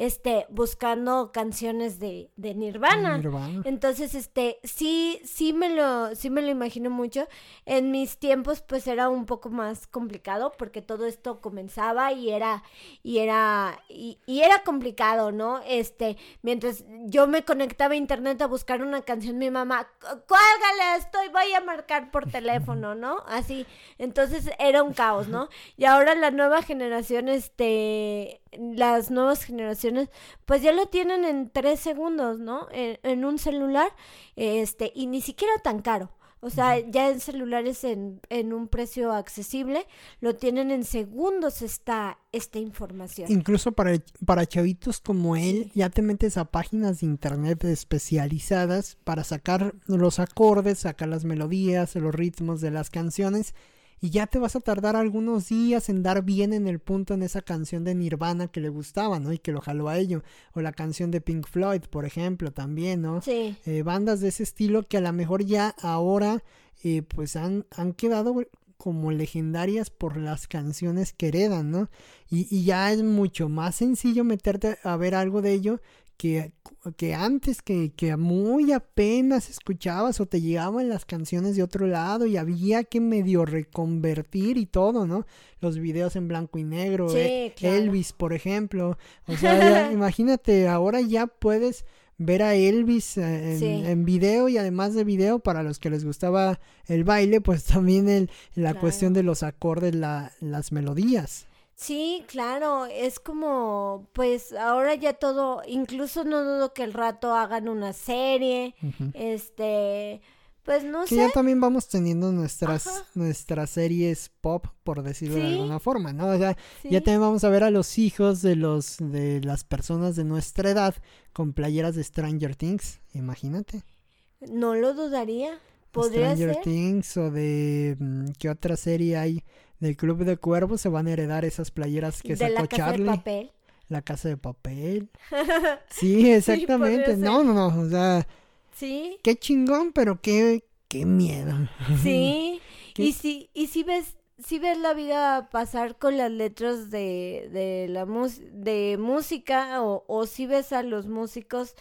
este, buscando canciones de, de Nirvana. Entonces, este, sí, sí me lo, sí me lo imagino mucho. En mis tiempos, pues era un poco más complicado porque todo esto comenzaba y era, y era, y, era complicado, ¿no? Este, mientras yo me conectaba a internet a buscar una canción, mi mamá, cuélgale, estoy, voy a marcar por teléfono, ¿no? Así. Entonces era un caos, ¿no? Y ahora la nueva generación, este, las nuevas generaciones, pues ya lo tienen en tres segundos, ¿no? En, un celular, este, y ni siquiera tan caro. O sea, ya en celulares en, en, un precio accesible, lo tienen en segundos esta, esta información. Incluso para, para chavitos como él, ya te metes a páginas de internet especializadas para sacar los acordes, sacar las melodías, los ritmos de las canciones y ya te vas a tardar algunos días en dar bien en el punto en esa canción de Nirvana que le gustaba, ¿no? Y que lo jaló a ello. O la canción de Pink Floyd, por ejemplo, también, ¿no? Sí. Eh, bandas de ese estilo que a lo mejor ya ahora eh, pues han, han quedado como legendarias por las canciones que heredan, ¿no? Y, y, ya es mucho más sencillo meterte a ver algo de ello que, que antes, que, que muy apenas escuchabas o te llegaban las canciones de otro lado y había que medio reconvertir y todo, ¿no? Los videos en blanco y negro, eh, Elvis, por ejemplo. O sea, imagínate, ahora ya puedes ver a Elvis eh, en, video y además de video para los que les gustaba el baile pues también el, la cuestión de los acordes la, las melodías Sí, claro, es como, pues ahora ya todo, incluso no dudo que el rato hagan una serie, este, pues no sé. Que ya también vamos teniendo nuestras, nuestras series pop, por decirlo de alguna forma, ¿no? O sea, ya también vamos a ver a los hijos de los, de las personas de nuestra edad con playeras de Stranger Things, imagínate. No lo dudaría, podría Stranger Things o de, mm, ¿qué otra serie hay? Del Club de Cuervos se van a heredar esas playeras que de sacó la casa De papel. La casa de papel. Sí, exactamente. no, no, no. O sea. Sí. Qué chingón, pero qué, qué miedo. Sí. Y si, y si ves, si ves la vida pasar con las letras de, de la de música, o, o si ves a los músicos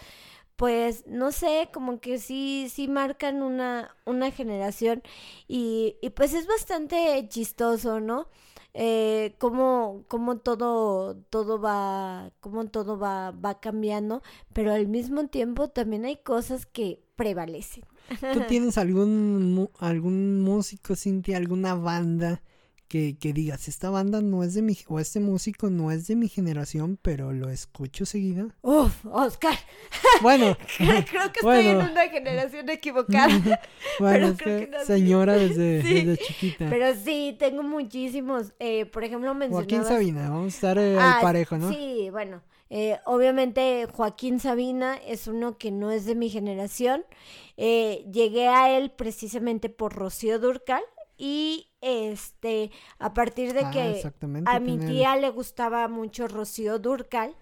pues no sé, como que sí, sí marcan una, una generación y, y pues es bastante chistoso, ¿no? Eh, cómo, cómo todo, todo va, cómo todo va, va cambiando, pero al mismo tiempo también hay cosas que prevalecen. ¿Tú tienes algún, algún músico, Cintia, alguna banda que, que, digas, esta banda no es de mi, o este músico no es de mi generación, pero lo escucho seguida. Uf, Oscar. Bueno. creo que estoy en una generación equivocada. bueno, es que, señora desde, desde, chiquita. Pero sí, tengo muchísimos. Eh, por ejemplo, mencionabas... Joaquín Sabina, vamos a estar eh, al ah, parejo, ¿no? Sí, bueno. Eh, obviamente Joaquín Sabina es uno que no es de mi generación. Eh, llegué a él precisamente por Rocío Durcal y este a partir de ah, que a mi tía le gustaba mucho Rocío Durcal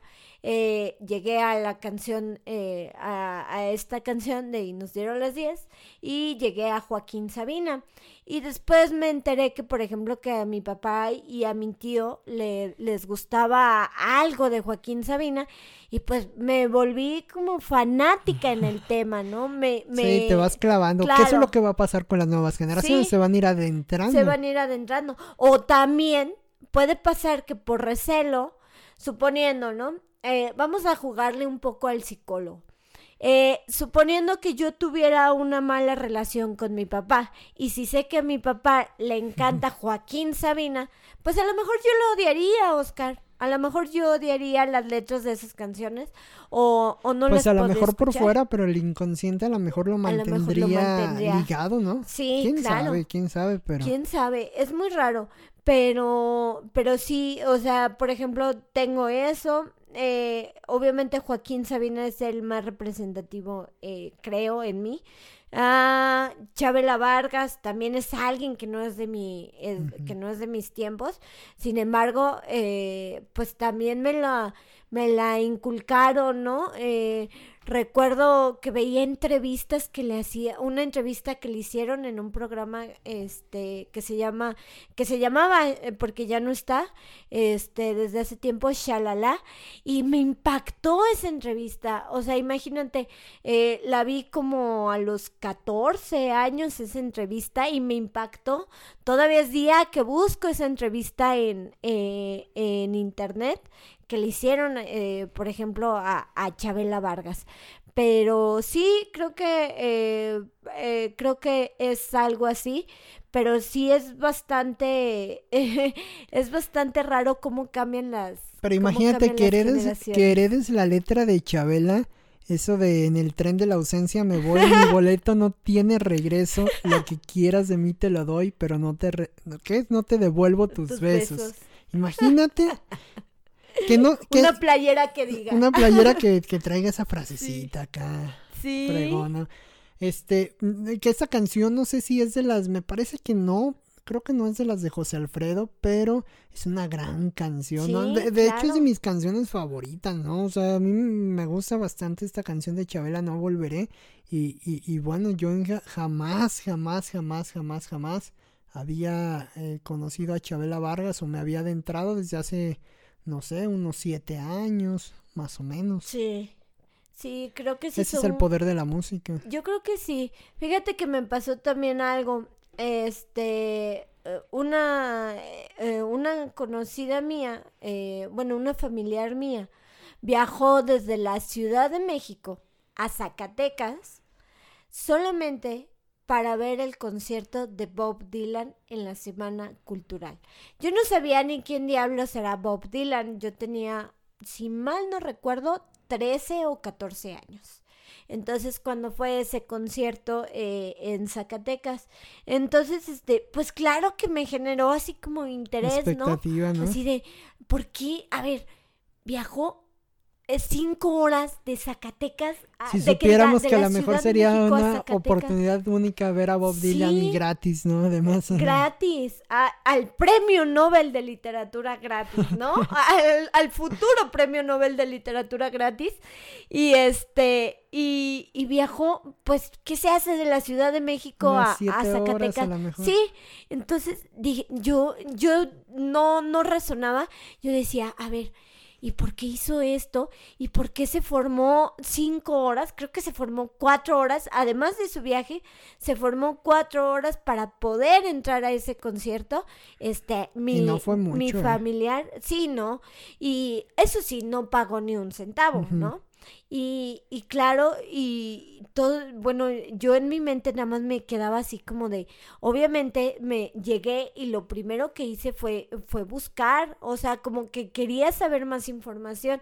eh, llegué a la canción, eh, a, a, esta canción de Y nos dieron las 10 y llegué a Joaquín Sabina. Y después me enteré que, por ejemplo, que a mi papá y a mi tío le, les gustaba algo de Joaquín Sabina y pues me volví como fanática en el tema, ¿no? Me, me... Sí, te vas clavando. Claro. ¿Qué es lo que va a pasar con las nuevas generaciones? Sí, se van a ir adentrando. Se van a ir adentrando. O también puede pasar que por recelo, suponiendo, ¿no? Eh, vamos a jugarle un poco al psicólogo. Eh, suponiendo que yo tuviera una mala relación con mi papá y si sé que a mi papá le encanta Joaquín Sabina, pues a lo mejor yo lo odiaría, Oscar. A lo mejor yo odiaría las letras de esas canciones o, o no pues las a lo mejor escuchar. por fuera, pero el inconsciente a lo mejor lo mantendría, mejor lo mantendría. ligado, ¿no? Sí, ¿Quién claro. sabe? ¿Quién sabe? Pero... ¿Quién sabe? Es muy raro, pero, pero sí, o sea, por ejemplo, tengo eso. Eh, obviamente Joaquín Sabina es el más representativo, eh, creo, en mí. Ah, Chabela Vargas también es alguien que no es de mi, es, que no es de mis tiempos. Sin embargo, eh, pues también me la, me la inculcaron, ¿no? Eh, recuerdo que veía entrevistas que le hacía, una entrevista que le hicieron en un programa, este, que se llama, que se llamaba, eh, porque ya no está, este, desde hace tiempo, Shalala, y me impactó esa entrevista. O sea, imagínate, eh, la vi como a los 14 años esa entrevista y me impactó. Todavía es día que busco esa entrevista en, eh, en internet que le hicieron, eh, por ejemplo, a, a Chabela Vargas. Pero sí, creo que eh, eh, creo que es algo así, pero sí es bastante es bastante raro cómo cambian las. Pero imagínate que heredes, que heredes la letra de Chabela, eso de en el tren de la ausencia me voy, mi boleto no tiene regreso, lo que quieras de mí te lo doy, pero no te, re- ¿qué? No te devuelvo tus, Tus besos. besos. Imagínate que no, que Una playera que diga. una playera que, que traiga esa frasecita acá, sí. Este, mm, que esta canción no sé si es de las, me parece que no, creo que no es de las de José Alfredo, pero es una gran canción, De, hecho es de mis canciones favoritas, ¿no? O sea, a mí me gusta bastante esta canción de Chabela, No Volveré, y, y, y bueno, yo jamás, jamás, jamás, jamás, jamás había eh, conocido a Chabela Vargas o me había adentrado desde hace, no sé, unos siete años, más o menos. Sí. Sí, creo que sí. Ese es el poder de la música. Yo creo que sí. Fíjate que me pasó también algo. Este, eh, una, eh, una conocida mía, eh, bueno, una familiar mía, viajó desde la Ciudad de México a Zacatecas solamente para ver el concierto de Bob Dylan en la Semana Cultural. Yo no sabía ni quién diablos era Bob Dylan. Yo tenía, si mal no recuerdo, 13 o 14 años. Entonces, cuando fue ese concierto eh, en Zacatecas, entonces, este, pues claro que me generó así como interés, ¿no? ¿no? Así de, ¿por qué? A ver, viajó cinco horas de Zacatecas a, Si de que la- supiéramos de que a lo mejor sería a una oportunidad única ver a Bob Dylan y gratis, ¿no? Además. gratis, a- al premio Nobel de literatura gratis, ¿no? al, al futuro premio Nobel de literatura gratis. Y este, y, y viajó, pues, ¿qué se hace de la Ciudad de México a, a a Zacatecas? mejor. Sí, entonces dije, yo, yo no, no razonaba, yo decía, a ver, ¿y por qué hizo esto? ¿Y por qué se formó cinco horas? Creo que se formó cuatro horas, además de su viaje, se formó cuatro horas para poder entrar a ese concierto. Este, mi, no fue mi ¿eh? familiar, sí, ¿no? Y eso sí, no pagó ni un centavo. ¿no? Y, y claro, y todo, bueno, yo en mi mente nada más me quedaba así como de, obviamente me llegué y lo primero que hice fue, fue buscar, o sea, como que quería saber más información.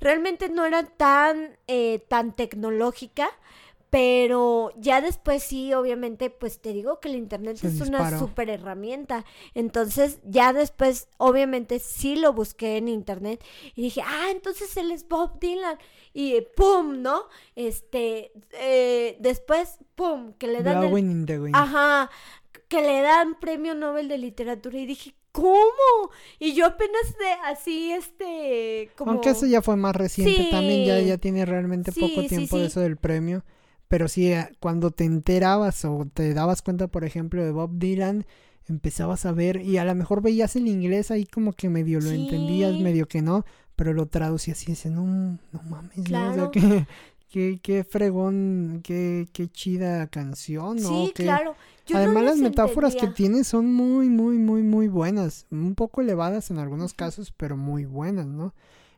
Realmente no era tan, eh, tan tecnológica, pero ya después sí, obviamente, pues te digo que el internet Se es una super herramienta. Entonces, ya después, obviamente, sí lo busqué en internet y dije, ah, entonces él es Bob Dylan. Y pum, ¿no? Este, eh, después, pum, que le dan el- in the wind. Ajá, que le dan premio Nobel de literatura y dije, ¿cómo? Y yo apenas de así, este, como... Aunque eso ya fue más reciente, también ya, ya tiene realmente Sí, poco sí, tiempo de eso del premio. Pero sí, eh, cuando te enterabas o te dabas cuenta, por ejemplo, de Bob Dylan, empezabas a ver y a lo mejor veías el inglés ahí como que medio lo entendías, medio que no, pero lo traducías y dices, no, no mames, ¿no? O sea, Claro. qué, qué, qué fregón, qué, qué chida canción, ¿no? Sí, Qué- claro. Yo no Además las metáforas que tiene son muy, muy, muy, muy buenas. Un poco elevadas en algunos casos, pero muy buenas, ¿no?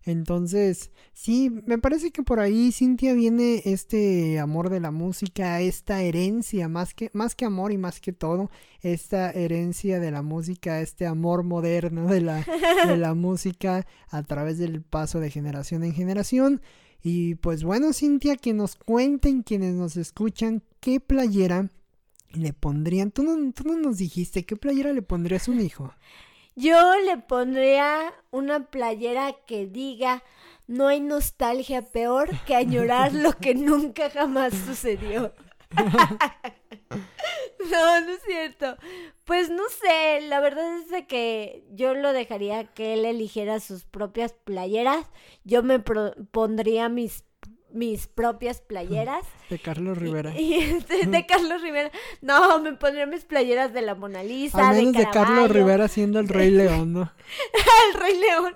Entonces, sí, me parece que por ahí, Cintia, viene este amor de la música, esta herencia, más que, más que amor y más que todo, esta herencia de la música, este amor moderno de la, de la música a través del paso de generación en generación. Y pues bueno, Cintia, que nos cuenten quienes nos escuchan qué playera le pondrían. Tú no, tú no nos dijiste qué playera le pondrías a un hijo. Yo le pondría una playera que diga, no hay nostalgia peor que añorar lo que nunca jamás sucedió. No, no es cierto. Pues no sé, la verdad es de que yo lo dejaría que él eligiera sus propias playeras. Yo me pondría mis mis propias playeras. De Carlos Rivera. Y, y este, de Carlos Rivera. No, me pondría mis playeras de la Mona Lisa, Al menos de, Carlos. Rivera siendo el Rey León, ¿no? El Rey León.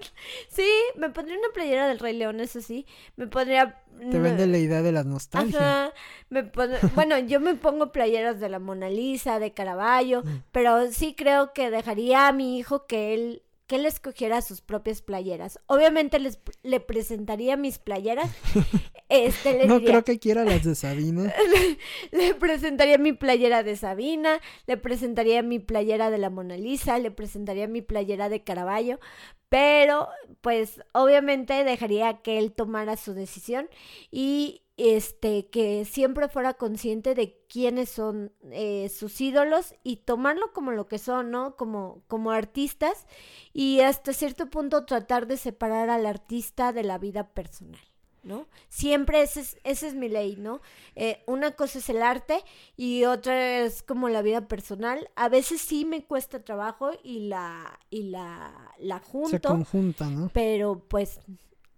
Sí, me pondría una playera del Rey León, eso sí. Me pondría. Te vende la idea de la nostalgia. Ajá. Me pon- Bueno, yo me pongo playeras de la Mona Lisa, de Caravaggio, Mm. pero sí creo que dejaría a mi hijo que él que él escogiera sus propias playeras. Obviamente les, le presentaría mis playeras. Este le No diría, creo que quiera las de Sabina. le presentaría mi playera de Sabina, le presentaría mi playera de la Mona Lisa, le presentaría mi playera de Caravaggio, pero pues obviamente dejaría que él tomara su decisión y este que siempre fuera consciente de quiénes son eh, sus ídolos y tomarlo como lo que son, ¿no? Como, como artistas y hasta cierto punto tratar de separar al artista de la vida personal. ¿no? Siempre ese es, esa es mi ley, ¿no? Eh, una cosa es el arte y otra es como la vida personal. A veces sí me cuesta trabajo y la, y la, la Se junto, conjunta, ¿no? pero pues,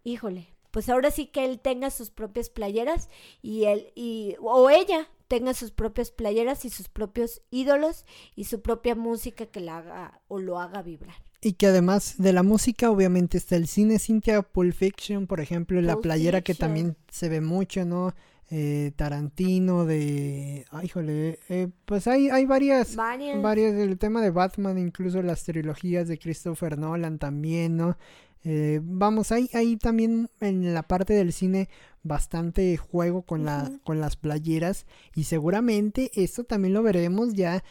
híjole, pues ahora sí que él tenga sus propias playeras y él, y, o ella tenga sus propias playeras y sus propios ídolos y su propia música que la haga o lo haga vibrar. Y que además de la música, obviamente está el cine, Cintia Pulp Fiction, por ejemplo, la playera que también se ve mucho, ¿no? Eh, Tarantino, de... Ay, híjole, eh, pues hay, hay varias... Varias. Varias, el tema de Batman, incluso las trilogías de Christopher Nolan también, ¿no? Eh, vamos, hay, hay también en la parte del cine bastante juego con, la, con las playeras y seguramente esto también lo veremos ya,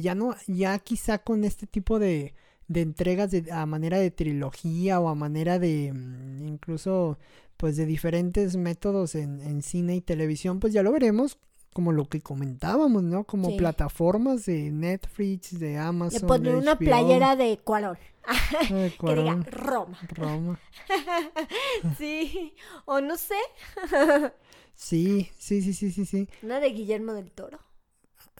ya no, ya quizá con este tipo de, de entregas de, a manera de trilogía o a manera de mm, incluso pues de diferentes métodos en, en cine y televisión, pues ya lo veremos como lo que comentábamos, ¿no? Como Sí. plataformas de Netflix, de Amazon. Le pondré de una playera de Cuarón. de Que diga Cuarón, Roma. Roma. Sí. O no sé. Sí, sí, sí, sí, sí, sí. Una de Guillermo del Toro.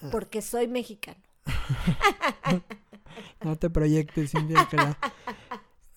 Ah. Porque soy mexicano. No te proyectes, Cintia.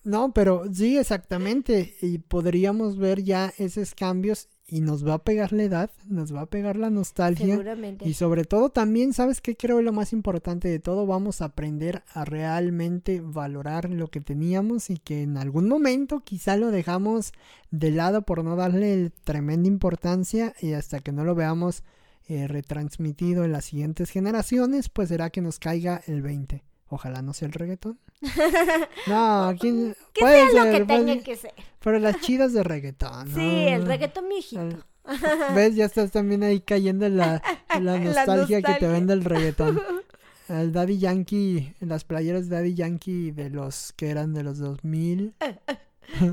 No, pero sí, exactamente. Y podríamos ver ya esos cambios y nos va a pegar la edad, nos va a pegar la nostalgia. Seguramente. Y sobre todo también, ¿sabes qué creo lo más importante de todo? Vamos a aprender a realmente valorar lo que teníamos y que en algún momento quizá lo dejamos de lado por no darle tremenda importancia y hasta que no lo veamos eh, retransmitido en las siguientes generaciones, pues será que nos caiga el 20. Ojalá no sea el reggaetón. No, ¿quién? Que puede sea lo que ser, puede- tenga que ser. pero las chidas de reggaetón. Sí, el reggaetón viejito. ¿Ves? Ya estás también ahí cayendo en la, en la La nostalgia que te vende el reggaetón. El Daddy Yankee, las playeras de Daddy Yankee de los que eran de los 2000.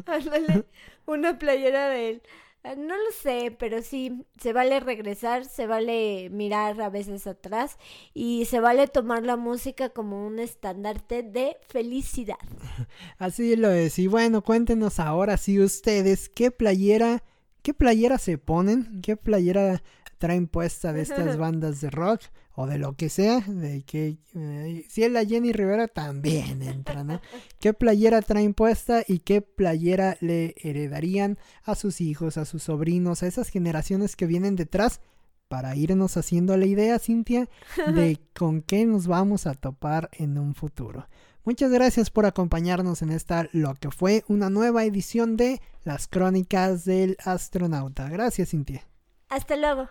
Ándale, una playera de él. Ah, No lo sé, pero sí, se vale regresar, se vale mirar a veces atrás y se vale tomar la música como un estandarte de felicidad. Así lo es. Y bueno, cuéntenos ahora sí ustedes qué playera ¿qué playera se ponen? ¿Qué playera traen puesta de estas bandas de rock o de lo que sea? De que eh, si es la Jenny Rivera también entra, ¿no? ¿Qué playera traen puesta y qué playera le heredarían a sus hijos, a sus sobrinos, a esas generaciones que vienen detrás? Para irnos haciendo la idea, Cintia, de con qué nos vamos a topar en un futuro. Muchas gracias por acompañarnos en esta lo que fue una nueva edición de Las Crónicas del Astronauta. Gracias, Cintia. Hasta luego.